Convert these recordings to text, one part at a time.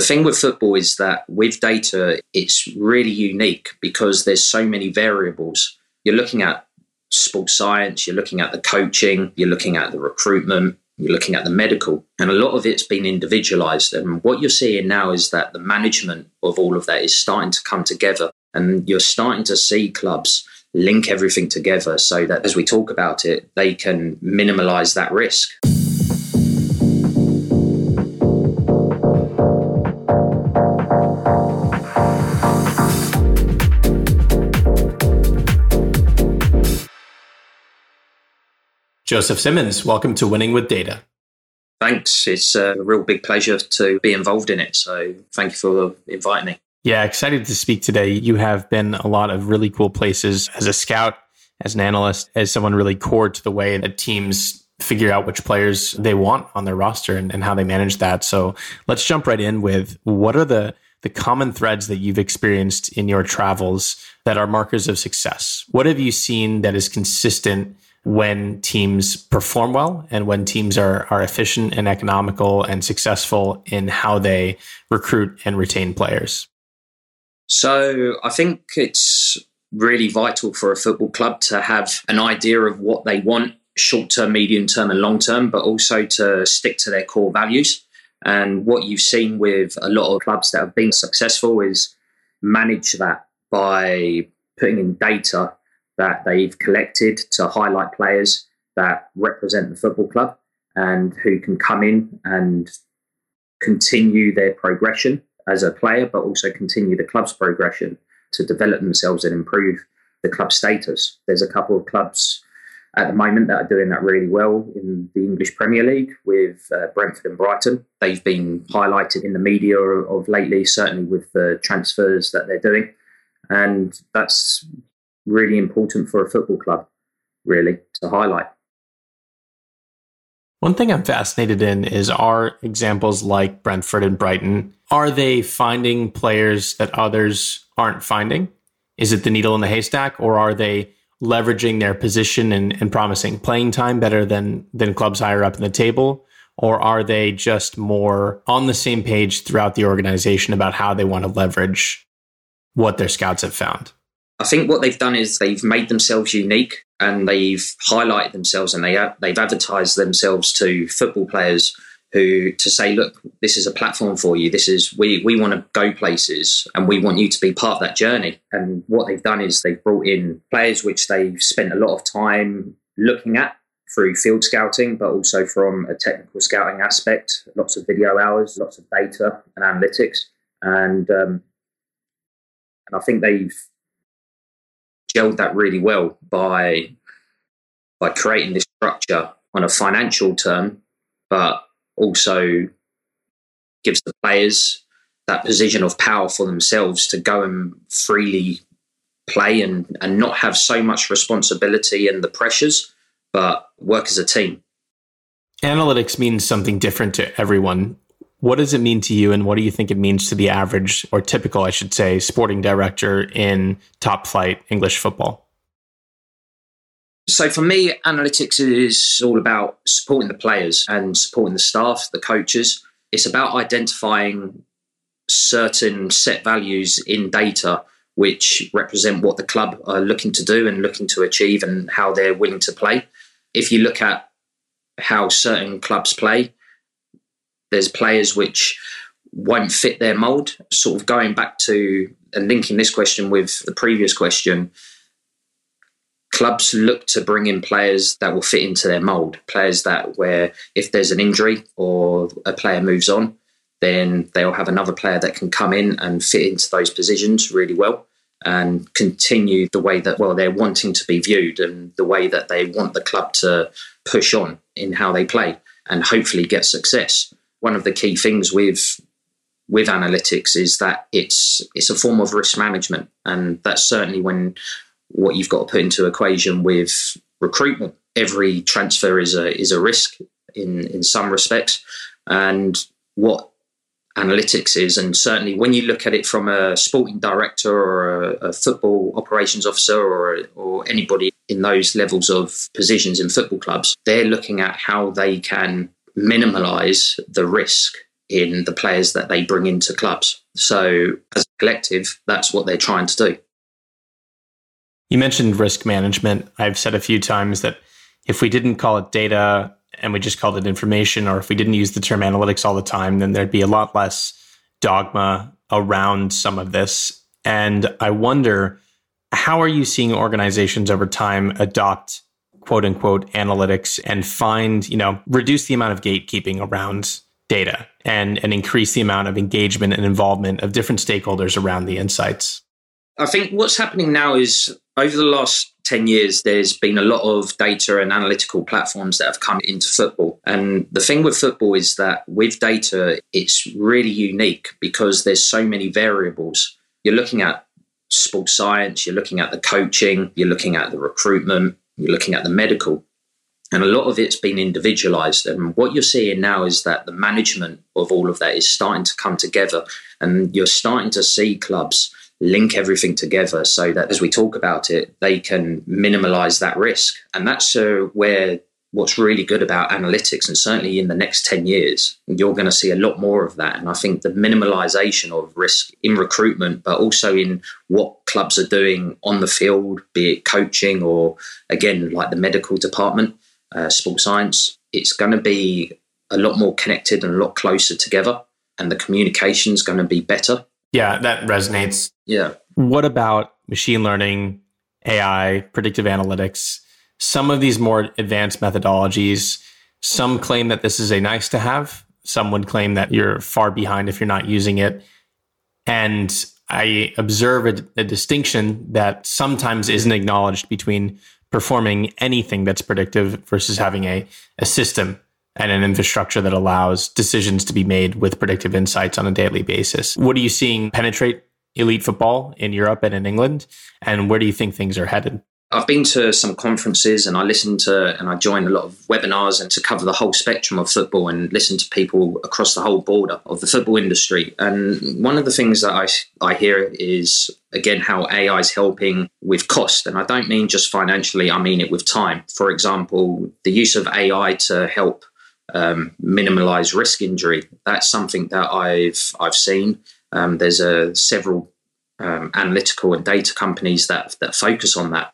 The thing with football is that with data, it's really unique because there's so many variables. You're looking at sports science, you're looking at the coaching, you're looking at the recruitment, you're looking at the medical, and a lot of it's been individualized. And what you're seeing now is that the management of all of that is starting to come together, and you're starting to see clubs link everything together so that as we talk about it, they can minimize that risk. Joseph Simmons, welcome to Winning with Data. Thanks. It's a real big pleasure to be involved in it. So thank you for inviting me. Yeah, excited to speak today. You have been a lot of really cool places as a scout, as an analyst, as someone really core to the way that teams figure out which players they want on their roster and, and how they manage that. So let's jump right in with what are the the common threads that you've experienced in your travels that are markers of success? What have you seen that is consistent when teams perform well and when teams are, are efficient and economical and successful in how they recruit and retain players? So I think it's really vital for a football club to have an idea of what they want short term, medium term, and long term, but also to stick to their core values. And what you've seen with a lot of clubs that have been successful is manage that by putting in data that they've collected to highlight players that represent the football club and who can come in and continue their progression as a player, but also continue the club's progression to develop themselves and improve the club status. There's a couple of clubs at the moment that are doing that really well in the English Premier League with uh, Brentford and Brighton. They've been highlighted in the media of lately, certainly with the transfers that they're doing. And that's really important for a football club, really, to highlight. One thing I'm fascinated in is are examples like Brentford and Brighton, are they finding players that others aren't finding? Is it the needle in the haystack, or are they leveraging their position and, and promising playing time better than than clubs higher up in the table? Or are they just more on the same page throughout the organization about how they want to leverage what their scouts have found? I think what they've done is they've made themselves unique and they've highlighted themselves and they they've advertised themselves to football players who to say, look, this is a platform for you. This is we we want to go places and we want you to be part of that journey. And what they've done is they've brought in players which they've spent a lot of time looking at through field scouting, but also from a technical scouting aspect. Lots of video hours, lots of data and analytics, and um, and I think they've gelled that really well by by creating this structure on a financial term, but also gives the players that position of power for themselves to go and freely play and, and not have so much responsibility and the pressures, but work as a team. Analytics means something different to everyone. What does it mean to you, and what do you think it means to the average or typical, I should say, sporting director in top flight English football? So for me, analytics is all about supporting the players and supporting the staff, the coaches. It's about identifying certain set values in data which represent what the club are looking to do and looking to achieve and how they're willing to play. If you look at how certain clubs play, there's players which won't fit their mold. Sort of going back to and linking this question with the previous question, clubs look to bring in players that will fit into their mold, players that where if there's an injury or a player moves on, then they'll have another player that can come in and fit into those positions really well and continue the way that well they're wanting to be viewed and the way that they want the club to push on in how they play and hopefully get success one of the key things with with analytics is that it's it's a form of risk management, and that's certainly when what you've got to put into equation with recruitment. Every transfer is a is a risk in in some respects, and what analytics is, and certainly when you look at it from a sporting director or a, a football operations officer or or anybody in those levels of positions in football clubs, they're looking at how they can minimize the risk in the players that they bring into clubs. So, as a collective, that's what they're trying to do. You mentioned risk management. I've said a few times that if we didn't call it data and we just called it information, or if we didn't use the term analytics all the time, then there'd be a lot less dogma around some of this. And I wonder, how are you seeing organizations over time adopt quote unquote analytics and find, you know, reduce the amount of gatekeeping around data and, and increase the amount of engagement and involvement of different stakeholders around the insights? I think what's happening now is over the last 10 years, there's been a lot of data and analytical platforms that have come into football. And the thing with football is that with data, it's really unique because there's so many variables. You're looking at sports science, you're looking at the coaching, you're looking at the recruitment, you're looking at the medical. And a lot of it's been individualized. And what you're seeing now is that the management of all of that is starting to come together. And you're starting to see clubs link everything together so that as we talk about it, they can minimize that risk. And that's uh, where what's really good about analytics, and certainly in the next 10 years, you're going to see a lot more of that. And I think the minimalization of risk in recruitment, but also in what clubs are doing on the field, be it coaching or again, like the medical department, uh, sports science, it's going to be a lot more connected and a lot closer together. And the communication is going to be better yeah, that resonates. Yeah. What about machine learning, AI, predictive analytics? Some of these more advanced methodologies, some claim that this is a nice to have. Some would claim that you're far behind if you're not using it. And I observe a, a distinction that sometimes isn't acknowledged between performing anything that's predictive versus having a, a system and an infrastructure that allows decisions to be made with predictive insights on a daily basis. What are you seeing penetrate elite football in Europe and in England? And where do you think things are headed? I've been to some conferences and I listen to and I join a lot of webinars and to cover the whole spectrum of football and listen to people across the whole border of the football industry. And one of the things that I, I hear is again how AI is helping with cost. And I don't mean just financially, I mean it with time. For example, the use of AI to help um, minimize risk injury. That's something that I've I've seen. Um, there's a several um, analytical and data companies that that focus on that,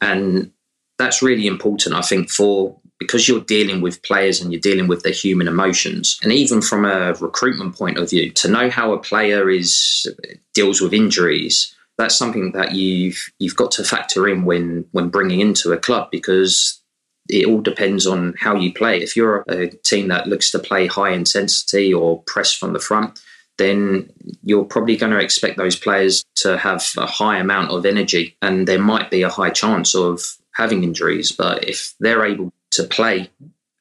and that's really important. I think for because you're dealing with players and you're dealing with their human emotions, and even from a recruitment point of view, to know how a player is deals with injuries. That's something that you've you've got to factor in when when bringing into a club because it all depends on how you play. If you're a team that looks to play high intensity or press from the front, then you're probably going to expect those players to have a high amount of energy and there might be a high chance of having injuries. But if they're able to play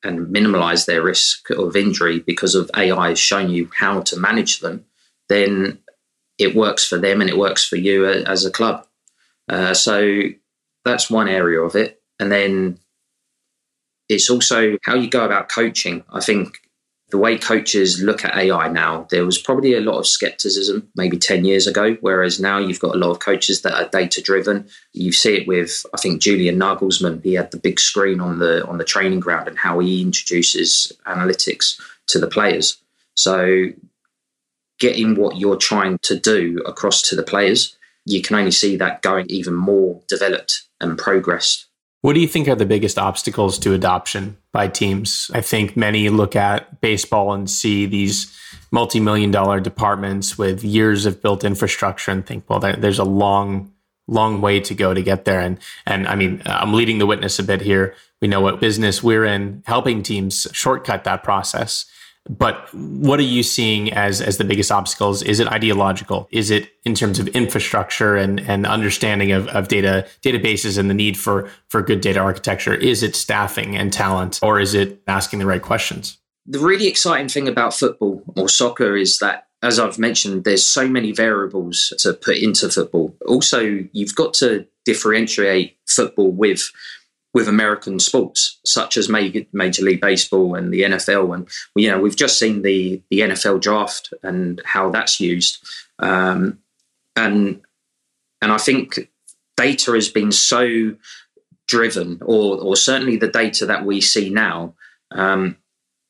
and minimize their risk of injury because of AI shown you how to manage them, then it works for them and it works for you as a club. Uh, so that's one area of it. And then it's also how you go about coaching. I think the way coaches look at AI now, there was probably a lot of skepticism maybe 10 years ago, whereas now you've got a lot of coaches that are data driven. You see it with, I think, Julian Nagelsmann. He had the big screen on the on the training ground and how he introduces analytics to the players. So getting what you're trying to do across to the players, you can only see that going even more developed and progressed what do you think are the biggest obstacles to adoption by teams? I think many look at baseball and see these multi million dollar departments with years of built infrastructure and think, well, there's a long, long way to go to get there. And, and I mean, I'm leading the witness a bit here. We know what business we're in, helping teams shortcut that process. But what are you seeing as as the biggest obstacles? Is it ideological? Is it in terms of infrastructure and, and understanding of, of data databases and the need for, for good data architecture? Is it staffing and talent? Or is it asking the right questions? The really exciting thing about football or soccer is that as I've mentioned, there's so many variables to put into football. Also, you've got to differentiate football with with American sports, such as Major League Baseball and the NFL. And you know, we've just seen the the NFL draft and how that's used. Um, and and I think data has been so driven, or or certainly the data that we see now, um,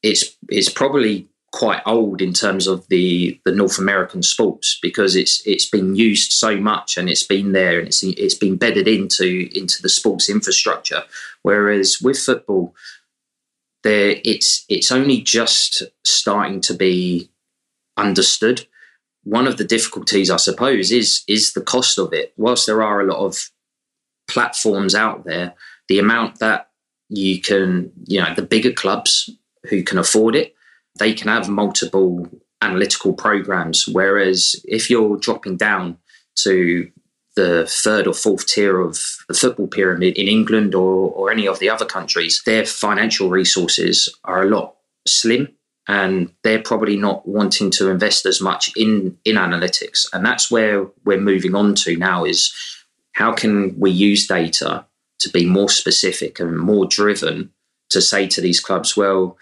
it's it's probably quite old in terms of the the North American sports because it's it's been used so much and it's been there and it's it's been bedded into into the sports infrastructure. Whereas with football, there it's it's only just starting to be understood. One of the difficulties, I suppose, is is the cost of it. Whilst there are a lot of platforms out there, the amount that you can, you know, the bigger clubs who can afford it they can have multiple analytical programs. Whereas if you're dropping down to the third or fourth tier of the football pyramid in England or, or any of the other countries, their financial resources are a lot slim and they're probably not wanting to invest as much in, in analytics. And that's where we're moving on to now is how can we use data to be more specific and more driven to say to these clubs, well,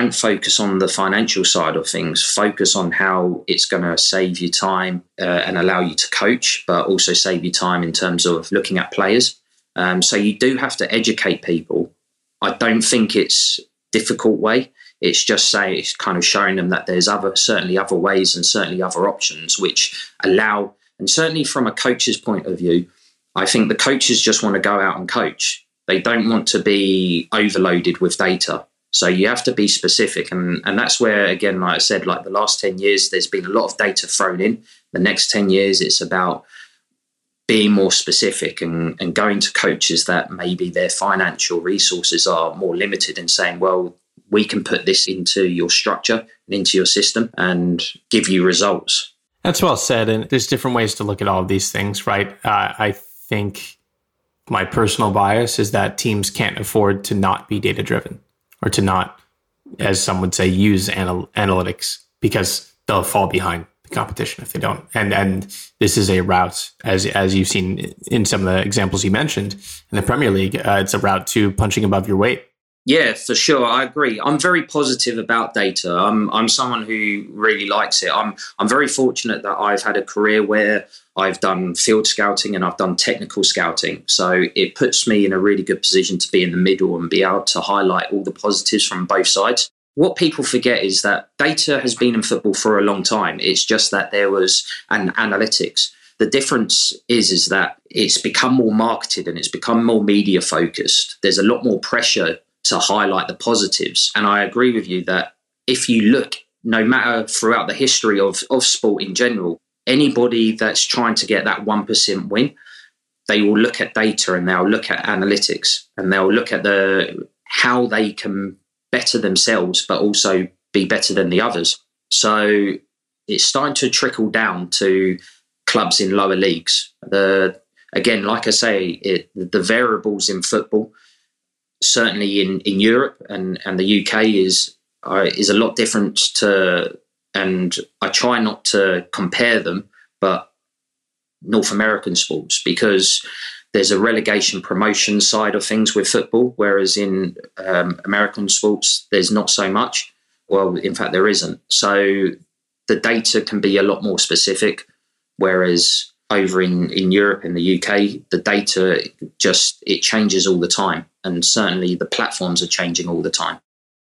don't focus on the financial side of things. Focus on how it's going to save you time uh, and allow you to coach, but also save you time in terms of looking at players. Um, so you do have to educate people. I don't think it's difficult way. It's just say it's kind of showing them that there's other certainly other ways and certainly other options which allow and certainly from a coach's point of view, I think the coaches just want to go out and coach. They don't want to be overloaded with data. So you have to be specific, and and that's where again, like I said, like the last ten years, there's been a lot of data thrown in. The next ten years, it's about being more specific and, and going to coaches that maybe their financial resources are more limited and saying, well, we can put this into your structure and into your system and give you results. That's well said. And there's different ways to look at all of these things, right? Uh, I think my personal bias is that teams can't afford to not be data driven or to not, as some would say, use anal- analytics because they'll fall behind the competition if they don't. And and this is a route, as as you've seen in some of the examples you mentioned in the Premier League, uh, it's a route to punching above your weight. Yeah, for sure. I agree. I'm very positive about data. I'm I'm someone who really likes it. I'm I'm very fortunate that I've had a career where I've done field scouting and I've done technical scouting. So it puts me in a really good position to be in the middle and be able to highlight all the positives from both sides. What people forget is that data has been in football for a long time. It's just that there was an analytics. The difference is is that it's become more marketed and it's become more media focused. There's a lot more pressure to highlight the positives. And I agree with you that if you look, no matter throughout the history of, of sport in general, anybody that's trying to get that 1% win, they will look at data and they'll look at analytics and they'll look at the how they can better themselves, but also be better than the others. So it's starting to trickle down to clubs in lower leagues. The again, like I say, it, the variables in football certainly in, in Europe and, and the UK is uh, is a lot different to, and I try not to compare them, but North American sports because there's a relegation promotion side of things with football, whereas in um, American sports there's not so much. Well, in fact, there isn't. So the data can be a lot more specific, whereas over in, in Europe in the UK, the data just it changes all the time, and certainly the platforms are changing all the time.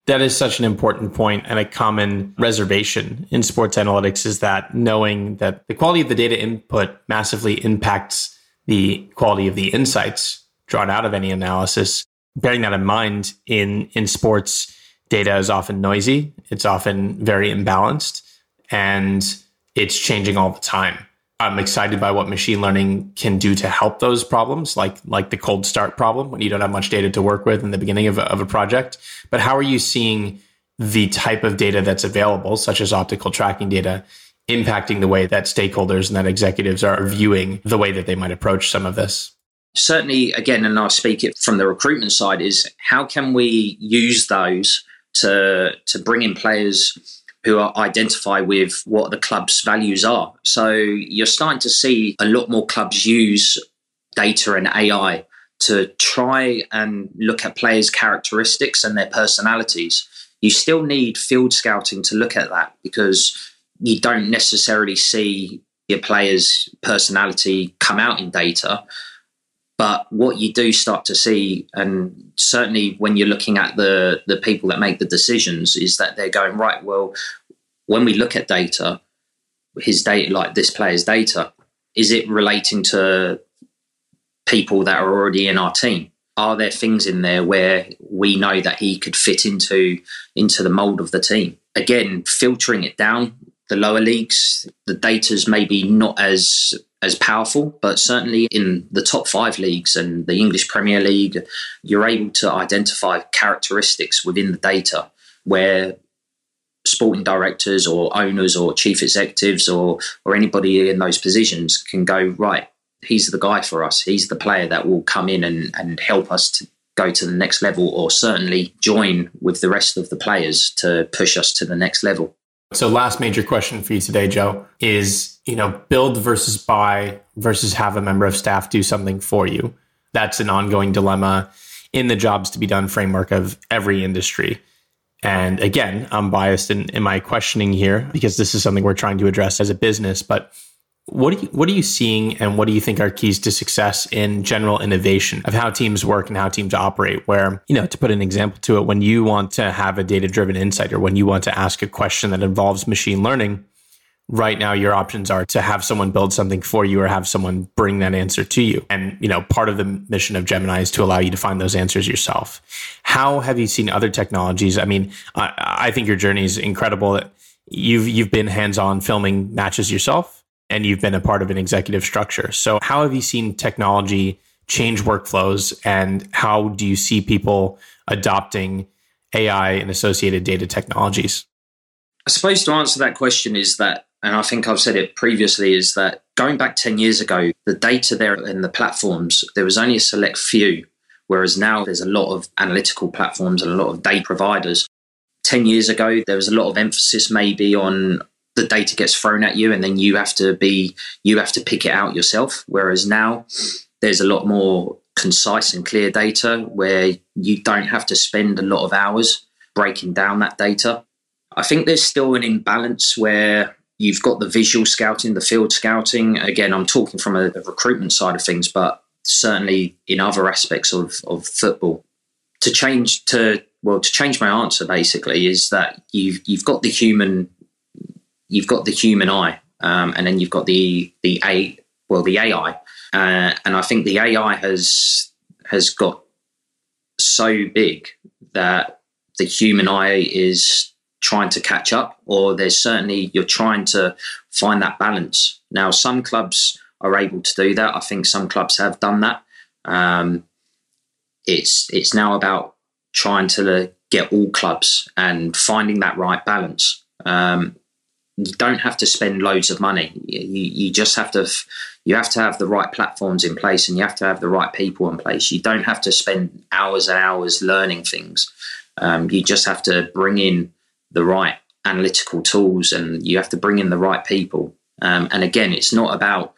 That is such an important point and a common reservation in sports analytics is that knowing that the quality of the data input massively impacts the quality of the insights drawn out of any analysis. Bearing that in mind, in in sports, data is often noisy, it's often very imbalanced, and it's changing all the time. I'm excited by what machine learning can do to help those problems, like like the cold start problem when you don't have much data to work with in the beginning of a, of a project. But how are you seeing the type of data that's available, such as optical tracking data, impacting the way that stakeholders and that executives are viewing the way that they might approach some of this? Certainly, again, and I'll speak it from the recruitment side, is how can we use those to to bring in players who identify with what the club's values are. So you're starting to see a lot more clubs use data and AI to try and look at players' characteristics and their personalities. You still need field scouting to look at that because you don't necessarily see your player's personality come out in data. But what you do start to see, and certainly when you're looking at the the people that make the decisions, is that they're going right. Well, when we look at data, his data, like this player's data, is it relating to people that are already in our team? Are there things in there where we know that he could fit into into the mold of the team? Again, filtering it down, the lower leagues, the data's maybe not as as powerful, but certainly in the top five leagues and the English Premier League, you're able to identify characteristics within the data where sporting directors or owners or chief executives or or anybody in those positions can go right he's the guy for us. He's the player that will come in and and help us to go to the next level or certainly join with the rest of the players to push us to the next level so last major question for you today joe is you know build versus buy versus have a member of staff do something for you that's an ongoing dilemma in the jobs to be done framework of every industry and again, I'm biased in, in my questioning here because this is something we're trying to address as a business. But what are you, what are you seeing, and what do you think are keys to success in general innovation of how teams work and how teams operate? Where you know, to put an example to it, when you want to have a data driven insight or when you want to ask a question that involves machine learning, right now your options are to have someone build something for you or have someone bring that answer to you. And you know part of the mission of gemini is to allow you to find those answers yourself. How have you seen other technologies? I mean i, I think your journey is incredible. You've you've been hands-on filming matches yourself and you've been a part of an executive structure so how have you seen technology change workflows and how do you see people adopting ai and associated data technologies I suppose to answer that question is that and I think I've said it previously, is that going back 10 years ago, the data there in the platforms, there was only a select few, whereas now there's a lot of analytical platforms and a lot of data providers. 10 years ago, there was a lot of emphasis maybe on the data gets thrown at you and then you have to be, you have to pick it out yourself. Whereas now there's a lot more concise and clear data where you don't have to spend a lot of hours breaking down that data. I think there's still an imbalance where You've got the visual scouting, the field scouting. Again, I'm talking from a, a recruitment side of things, but certainly in other aspects of, of football. To change to well, to change my answer basically is that you've you've got the human you've got the human eye, um, and then you've got the the a well the AI, uh, and I think the AI has has got so big that the human eye is trying to catch up, or there's certainly you're trying to find that balance. Now, some clubs are able to do that. I think some clubs have done that. Um, it's it's now about trying to get all clubs and finding that right balance. Um, you don't have to spend loads of money. You, you just have to you have to have the right platforms in place and you have to have the right people in place. You don't have to spend hours and hours learning things. Um, you just have to bring in the right analytical tools and you have to bring in the right people. Um, and again, it's not about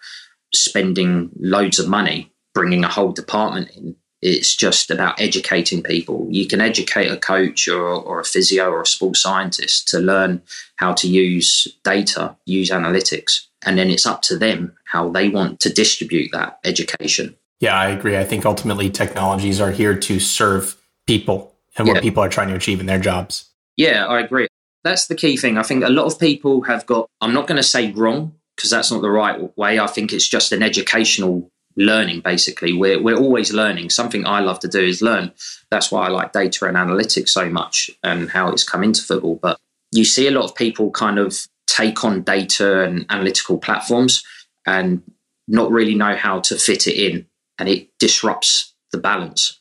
spending loads of money bringing a whole department in. It's just about educating people. You can educate a coach or, or a physio or a sports scientist to learn how to use data, use analytics, and then it's up to them how they want to distribute that education. Yeah, I agree. I think ultimately technologies are here to serve people and what yeah. people are trying to achieve in their jobs. Yeah, I agree. That's the key thing. I think a lot of people have got, I'm not going to say wrong, because that's not the right way. I think it's just an educational learning, basically. We're, we're always learning. Something I love to do is learn. That's why I like data and analytics so much and how it's come into football. But you see a lot of people kind of take on data and analytical platforms and not really know how to fit it in, and it disrupts the balance.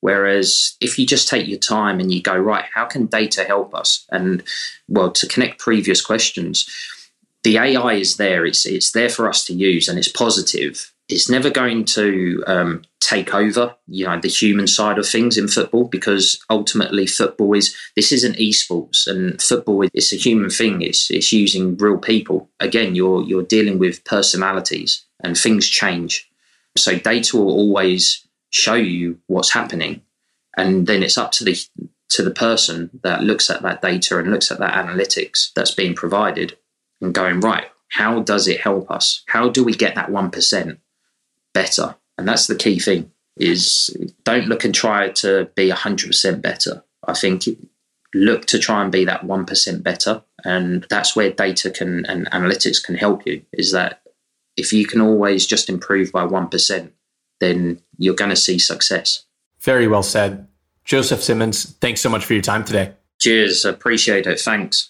Whereas if you just take your time and you go, right, how can data help us? And well, to connect previous questions, the AI is there. It's it's there for us to use, and it's positive. It's never going to um, take over, you know, the human side of things in football because ultimately football is this isn't esports, and football is a human thing. It's it's using real people. Again, you're you're dealing with personalities, and things change. So data will always show you what's happening and then it's up to the to the person that looks at that data and looks at that analytics that's being provided and going right how does it help us how do we get that 1% better And that's the key thing is don't look and try to be 100% better. I think look to try and be that 1% better. And that's where data can and analytics can help you is that if you can always just improve by 1%, then you're going to see success. Very well said. Joseph Simmons, thanks so much for your time today. Cheers. Appreciate it. Thanks.